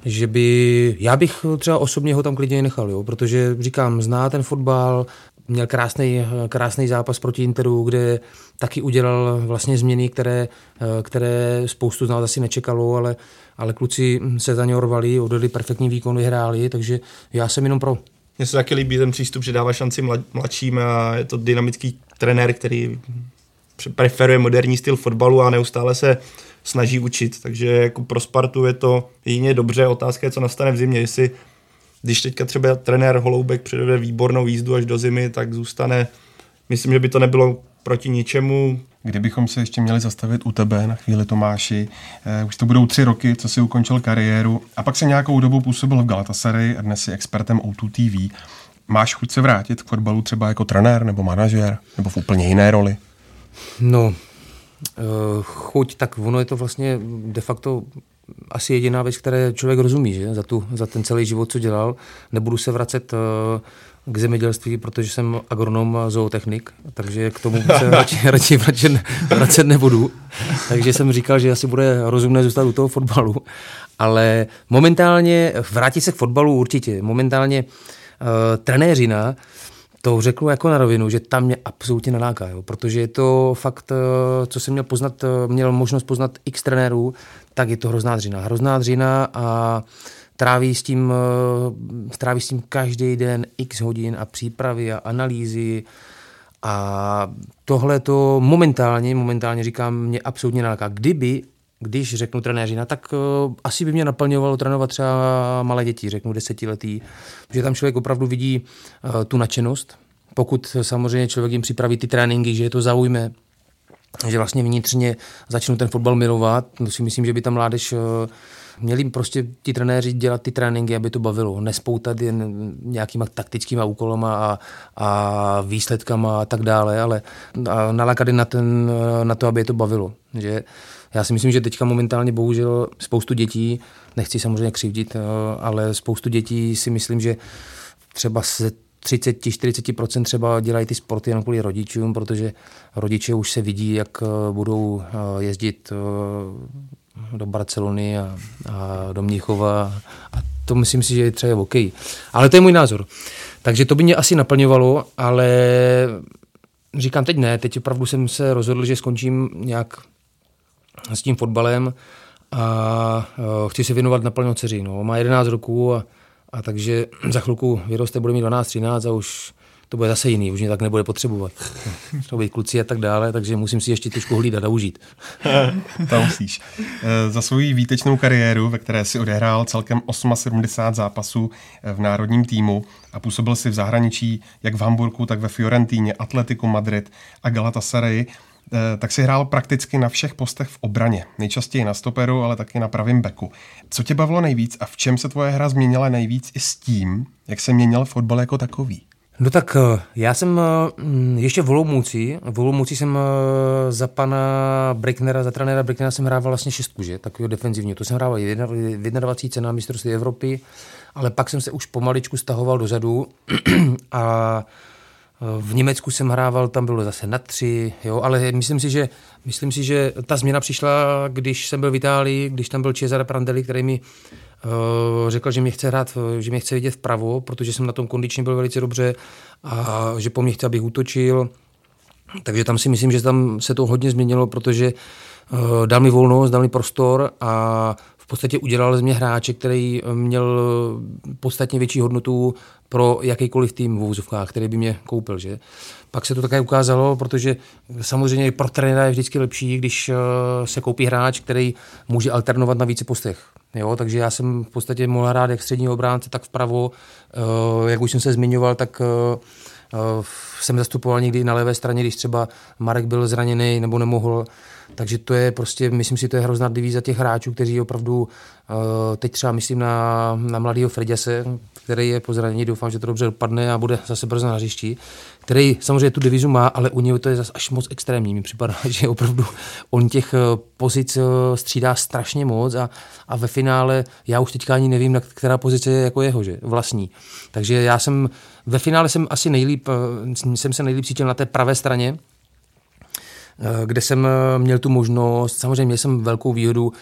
že by, já bych třeba osobně ho tam klidně nechal, jo, protože říkám, zná ten fotbal, měl krásný, krásný zápas proti Interu, kde taky udělal vlastně změny, které, které spoustu z nás asi nečekalo, ale, ale kluci se za ně orvali, odvedli perfektní výkon, vyhráli, takže já jsem jenom pro. Mně se taky líbí ten přístup, že dává šanci mladším a je to dynamický trenér, který preferuje moderní styl fotbalu a neustále se snaží učit, takže jako pro Spartu je to jině dobře, otázka je, co nastane v zimě, jestli když teďka třeba trenér Holoubek přivede výbornou jízdu až do zimy, tak zůstane, myslím, že by to nebylo proti ničemu. Kdybychom se ještě měli zastavit u tebe na chvíli Tomáši, eh, už to budou tři roky, co si ukončil kariéru a pak se nějakou dobu působil v Galatasaray a dnes je expertem O2 TV. Máš chuť se vrátit k fotbalu třeba jako trenér nebo manažer nebo v úplně jiné roli? No, eh, chuť, tak ono je to vlastně de facto asi jediná věc, které člověk rozumí, že? Za, tu, za ten celý život, co dělal. Nebudu se vracet eh, k zemědělství, protože jsem agronom a zootechnik, takže k tomu se radši, radši vracet, vracet nebudu. Takže jsem říkal, že asi bude rozumné zůstat u toho fotbalu. Ale momentálně, vrátit se k fotbalu určitě. Momentálně uh, trenéřina, to řeknu jako na rovinu, že tam mě absolutně naláká, jo, protože je to fakt, eh, co jsem měl poznat, měl možnost poznat x trenérů, tak je to hrozná dřina. Hrozná dřina a tráví s tím, eh, tráví s tím každý den x hodin a přípravy a analýzy a tohle to momentálně, momentálně říkám, mě absolutně naláká. Kdyby když řeknu trenéřina, tak uh, asi by mě naplňovalo trénovat třeba malé děti, řeknu desetiletý, že tam člověk opravdu vidí uh, tu nadšenost. Pokud samozřejmě člověk jim připraví ty tréninky, že je to zaujme, že vlastně vnitřně začnu ten fotbal milovat. To si myslím, že by tam mládež eh, měli prostě ti trenéři dělat ty tréninky, aby to bavilo. Nespoutat jen nějakýma taktickýma úkolama a, a výsledkama a tak dále, ale nalákat na, ten, na to, aby je to bavilo. Že já si myslím, že teďka momentálně bohužel spoustu dětí, nechci samozřejmě křivdit, eh, ale spoustu dětí si myslím, že třeba se 30-40% třeba dělají ty sporty jenom kvůli rodičům, protože rodiče už se vidí, jak eh, budou eh, jezdit eh, do Barcelony a, a do Mnichova a to myslím si, že je třeba OK. Ale to je můj názor. Takže to by mě asi naplňovalo, ale říkám teď ne, teď opravdu jsem se rozhodl, že skončím nějak s tím fotbalem a chci se věnovat naplno dceři. No. Má 11 roků a a takže za chvilku vyroste, bude mít 12, 13 a už to bude zase jiný, už mě tak nebude potřebovat. To být kluci a tak dále, takže musím si ještě trošku hlídat a užít. to musíš. Eh, za svou výtečnou kariéru, ve které si odehrál celkem 78 zápasů eh, v národním týmu a působil si v zahraničí jak v Hamburgu, tak ve Fiorentíně, Atletiku Madrid a Galatasaray, tak si hrál prakticky na všech postech v obraně. Nejčastěji na stoperu, ale taky na pravém beku. Co tě bavilo nejvíc a v čem se tvoje hra změnila nejvíc i s tím, jak se měnil fotbal jako takový? No tak eh, já jsem mm, ještě v Olomouci, v jsem eh, za pana Brecknera, za trenéra Brecknera jsem hrával vlastně šestku, že, takového defenzivního. To jsem hrával v 21. cena mistrovství Evropy, ale pak jsem se už pomaličku stahoval dozadu a eh, v Německu jsem hrával, tam bylo zase na tři, jo, ale myslím si, že, myslím si, že ta změna přišla, když jsem byl v Itálii, když tam byl Cesare Prandelli, který mi Eh, řekl, že mě chce hrát, že mě chce vidět vpravo, protože jsem na tom kondičně byl velice dobře a že po mně chce, abych útočil. Takže tam si myslím, že tam se to hodně změnilo, protože eh, dal mi volnost, dal mi prostor a podstatě udělal z mě hráče, který měl podstatně větší hodnotu pro jakýkoliv tým v úzovkách, který by mě koupil. Že? Pak se to také ukázalo, protože samozřejmě pro trenéra je vždycky lepší, když eh, se koupí hráč, který může alternovat na více postech. Jo, takže já jsem v podstatě mohl hrát jak střední obránce, tak vpravo. Eh, jak už jsem se zmiňoval, tak eh, jsem zastupoval někdy na levé straně, když třeba Marek byl zraněný nebo nemohl. Takže to je prostě, myslím si, to je hrozná divíza těch hráčů, kteří opravdu, teď třeba myslím na, na mladého Freděse, který je po zranění, doufám, že to dobře dopadne a bude zase brzo na hřišti, který samozřejmě tu divizu má, ale u něj to je zase až moc extrémní. Mi připadá, že opravdu on těch eh, pozic eh, střídá strašně moc a, a ve finále já už teďka ani nevím, na která pozice je jako jeho, že vlastní. Takže já jsem ve finále jsem asi nejlíp, eh, jsem se nejlíp cítil na té pravé straně, kde jsem měl tu možnost, samozřejmě měl jsem velkou výhodu,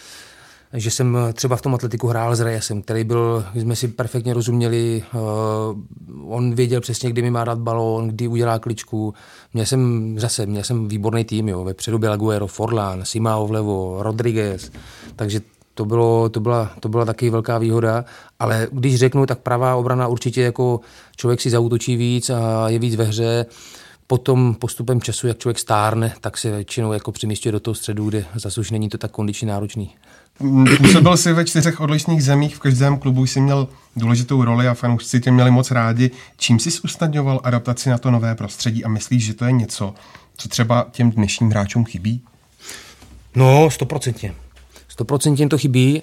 že jsem třeba v tom atletiku hrál s Reyesem, který byl, jsme si perfektně rozuměli, uh, on věděl přesně, kdy mi má dát balón, kdy udělá kličku. Měl jsem zase, měl jsem výborný tým, jo, vepředu byl Aguero, Forlán, Simao vlevo, Rodriguez, takže to, bylo, to, byla, to byla taky velká výhoda, ale když řeknu, tak pravá obrana určitě jako člověk si zautočí víc a je víc ve hře, Potom postupem času, jak člověk stárne, tak se většinou jako přemístí do toho středu, kde zase už není to tak kondičně náročný. Působil jsi ve čtyřech odlišných zemích, v každém klubu jsi měl důležitou roli a fanoušci tě měli moc rádi. Čím jsi usnadňoval adaptaci na to nové prostředí a myslíš, že to je něco, co třeba těm dnešním hráčům chybí? No, stoprocentně. Stoprocentně to chybí,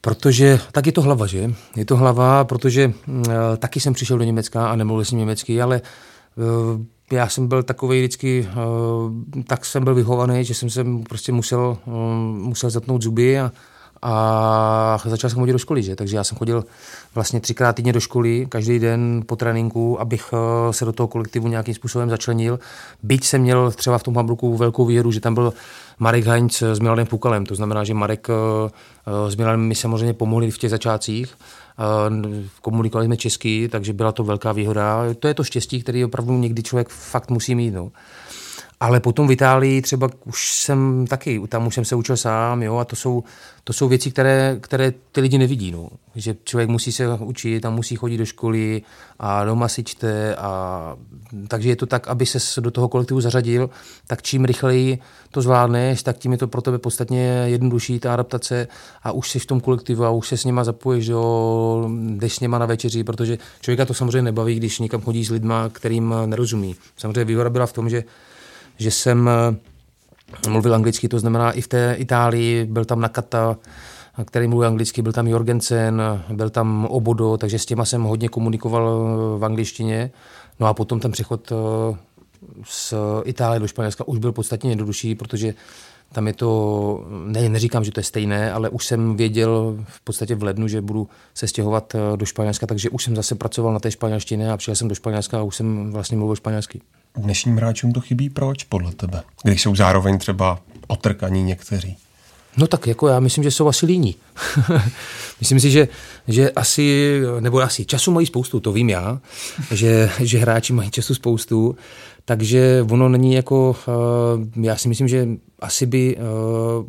protože tak je to hlava, že? Je to hlava, protože e, taky jsem přišel do Německa a nemluvil jsem německy, ale e, já jsem byl takový vždycky, uh, tak jsem byl vyhovaný, že jsem se prostě musel, uh, musel zatnout zuby a, a začal jsem chodit do školy, že? takže já jsem chodil vlastně třikrát týdně do školy, každý den po tréninku, abych uh, se do toho kolektivu nějakým způsobem začlenil. Byť jsem měl třeba v tom Hamburgu velkou výhodu, že tam byl Marek Heinz s Milanem Pukalem, to znamená, že Marek s Milanem mi samozřejmě pomohli v těch začátcích, komunikovali jsme česky, takže byla to velká výhoda. To je to štěstí, který opravdu někdy člověk fakt musí mít. No. Ale potom v Itálii třeba už jsem taky, tam už jsem se učil sám, jo, a to jsou, to jsou věci, které, které ty lidi nevidí, no. Že člověk musí se učit a musí chodit do školy a doma si čte a takže je to tak, aby se do toho kolektivu zařadil, tak čím rychleji to zvládneš, tak tím je to pro tebe podstatně jednodušší ta adaptace a už jsi v tom kolektivu a už se s nima zapoješ, jo, jdeš s nima na večeři, protože člověka to samozřejmě nebaví, když někam chodí s lidma, kterým nerozumí. Samozřejmě výhoda byla v tom, že že jsem eh, mluvil anglicky, to znamená i v té Itálii, byl tam Nakata, který mluví anglicky, byl tam Jorgensen, byl tam Obodo, takže s těma jsem hodně komunikoval eh, v angličtině. No a potom ten přechod eh, z Itálie do Španělska už byl podstatně jednodušší, protože tam je to, ne, neříkám, že to je stejné, ale už jsem věděl v podstatě v lednu, že budu se stěhovat do Španělska, takže už jsem zase pracoval na té španělštině a přijel jsem do Španělska a už jsem vlastně mluvil španělsky. Dnešním hráčům to chybí proč, podle tebe? Když jsou zároveň třeba otrkaní někteří. No tak jako já myslím, že jsou asi líní. myslím si, že, že asi, nebo asi času mají spoustu, to vím já, že, že hráči mají času spoustu, takže ono není jako, uh, já si myslím, že asi by uh,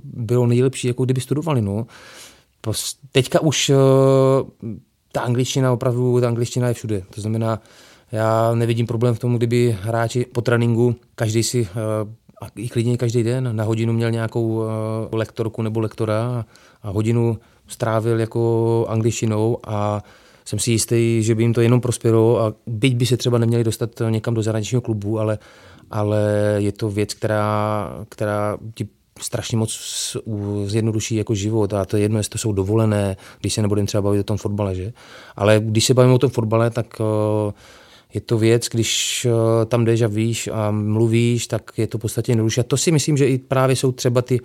bylo nejlepší, jako kdyby studovali, no. Teďka už uh, ta angličtina, opravdu ta angličtina je všude, to znamená, já nevidím problém v tom, kdyby hráči po tréninku, každý si eh, a i klidně každý den na hodinu měl nějakou eh, lektorku nebo lektora a hodinu strávil jako angličtinou a jsem si jistý, že by jim to jenom prospělo a byť by se třeba neměli dostat někam do zahraničního klubu, ale, ale je to věc, která, která ti strašně moc zjednoduší jako život a to je jedno, jestli to jsou dovolené, když se nebudeme třeba bavit o tom fotbale, že? Ale když se bavíme o tom fotbale, tak uh, je to věc, když eh, tam jdeš a víš a mluvíš, tak je to v podstatě jednodušší. A to si myslím, že i právě jsou třeba ty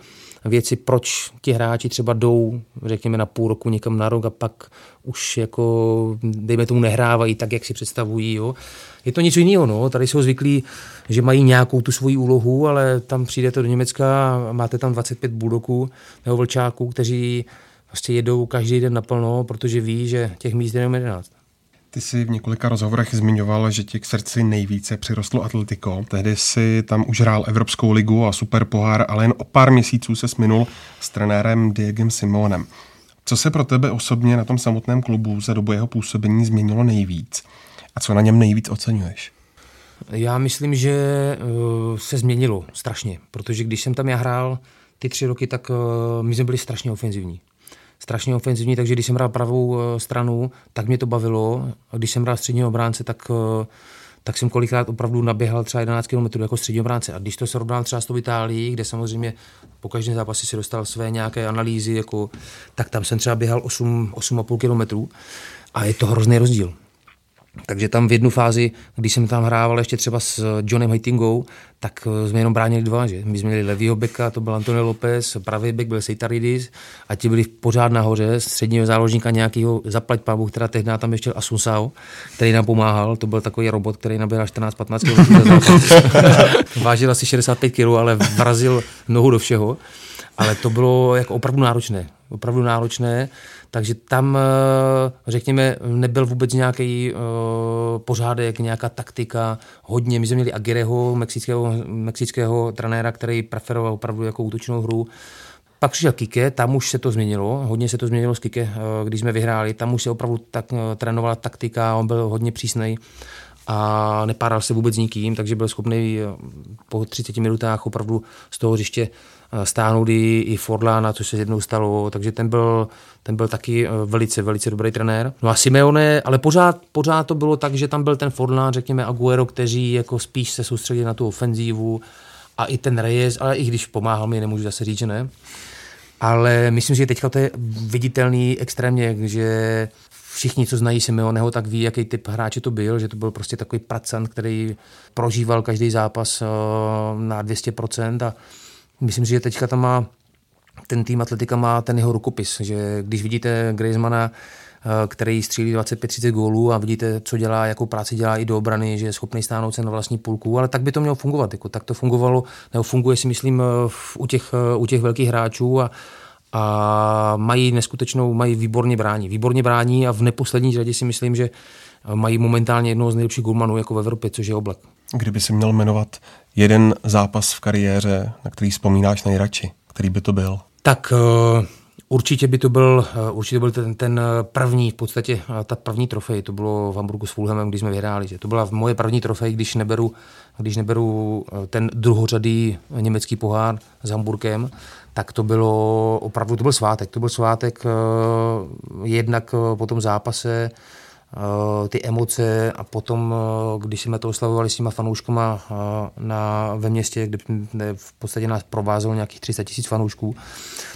věci, proč ti hráči třeba jdou, řekněme, na půl roku někam na rok a pak už jako, dejme tomu, nehrávají tak, jak si představují. Jo. Je to něco jiného. No. Tady jsou zvyklí, že mají nějakou tu svoji úlohu, ale tam přijdete do Německa a máte tam 25 buldoků nebo vlčáků, kteří prostě jedou každý den naplno, protože ví, že těch míst je jenom 11. Ty jsi v několika rozhovorech zmiňoval, že ti k srdci nejvíce přirostlo Atletico. Tehdy si tam už hrál Evropskou ligu a super pohár, ale jen o pár měsíců se sminul s trenérem Diegem Simonem. Co se pro tebe osobně na tom samotném klubu za dobu jeho působení změnilo nejvíc? A co na něm nejvíc oceňuješ? Já myslím, že uh, se změnilo strašně, protože když jsem tam já hrál ty tři roky, tak uh, my jsme byli strašně ofenzivní strašně ofenzivní, takže když jsem hrál pravou eh, stranu, tak mě to bavilo. A když jsem hrál středního obránce, tak, eh, tak jsem kolikrát opravdu naběhal třeba 11 km jako střední obránce. A když to se rovnal třeba s tou Itálií, kde samozřejmě po každém zápase si dostal své nějaké analýzy, jako, tak tam jsem třeba běhal 8, 8,5 km. A je to hrozný rozdíl. Takže tam v jednu fázi, když jsem tam hrával ještě třeba s Johnem Heitingou, tak eh, jsme jenom bránili dva, že? My jsme měli levýho beka, to byl Antonio Lopez, pravý bek byl Seitaridis a ti byli pořád nahoře, středního záložníka nějakého zaplať pávu, která tehdy tam ještě Asunsao, který nám pomáhal, to byl takový robot, který nabíral 14-15 kg Vážil asi 65 kg, ale vrazil nohu do všeho. Ale to bylo jako opravdu náročné. Opravdu náročné takže tam, eh, řekněme, nebyl vůbec nějaký uh, pořádek, nějaká taktika. Hodně, my jsme měli Agireho, mexického, mexického trenéra, který preferoval opravdu jako útočnou hru. Pak přišel Kike, tam už se to změnilo, hodně se to změnilo s Kike, eh, když jsme vyhráli, tam už se opravdu tak, trénovala taktika, on byl hodně přísný a nepáral se vůbec nikým, takže byl schopný po 30 minutách opravdu z toho hřiště stáhnout i, i Forlana, což se jednou stalo, takže ten byl, ten byl taky eh, velice, velice dobrý trenér. No a Simeone, ale pořád, pořád to bylo tak, že tam byl ten Forlán, řekněme Aguero, kteří jako spíš se soustředili na tu ofenzívu a i ten Reyes, ale i když pomáhal mi, nemůžu zase říct, že ne. Ale myslím, že teďka to je viditelný extrémně, že všichni, co znají Simeoneho, tak ví, jaký typ hráče to byl, že to byl prostě takový pracant, který prožíval každý zápas eh, na 200% a Myslím si, že teďka tam má ten tým Atletika má ten jeho rukopis, že když vidíte Griezmana, eh, který střílí 25-30 gólů a vidíte, co dělá, jakou práci dělá i do obrany, že je schopný stáhnout se na vlastní půlku, ale tak by to mělo fungovat. Jako, tak to fungovalo, nebo funguje si myslím eh, u těch, eh, u těch velkých hráčů a, a mají neskutečnou, mají výborně brání. Výborně brání a v neposlední řadě si myslím, že mají momentálně jednoho z nejlepších golmanů jako v Evropě, což je Oblak. Kdyby si měl jmenovat jeden zápas v kariéře, na který vzpomínáš nejradši, který by to byl? Tak uh, určitě by to byl, uh, určitě byl ten, ten první, v podstatě ta první trofej, to bylo v Hamburgu s Fulhamem, když jsme vyhráli. To byla moje první trofej, když neberu, když neberu ten druhořadý německý pohár s Hamburkem, tak to bylo opravdu, to byl svátek. To byl svátek jednak po tom zápase, Eh, ty emoce a potom, eh, když jsme to oslavovali s těma fanouškama eh, na, ve městě, kde v podstatě nás provázelo nějakých 300 tisíc fanoušků,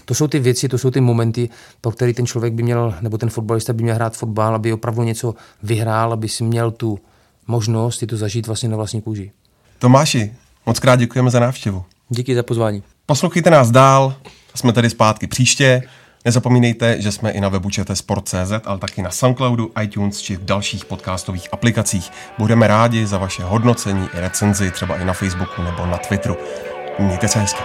to jsou ty věci, to jsou ty momenty, pro který ten člověk by měl, nebo ten fotbalista by měl hrát fotbal, aby opravdu něco vyhrál, aby si měl tu možnost si to zažít vlastně na vlastní kůži. Tomáši, moc krát děkujeme za návštěvu. Díky za pozvání. Poslouchejte nás dál, jsme tady zpátky příště. Nezapomínejte, že jsme i na webu Sport.cz, ale taky na Soundcloudu, iTunes či v dalších podcastových aplikacích. Budeme rádi za vaše hodnocení i recenzi, třeba i na Facebooku nebo na Twitteru. Mějte se hezky.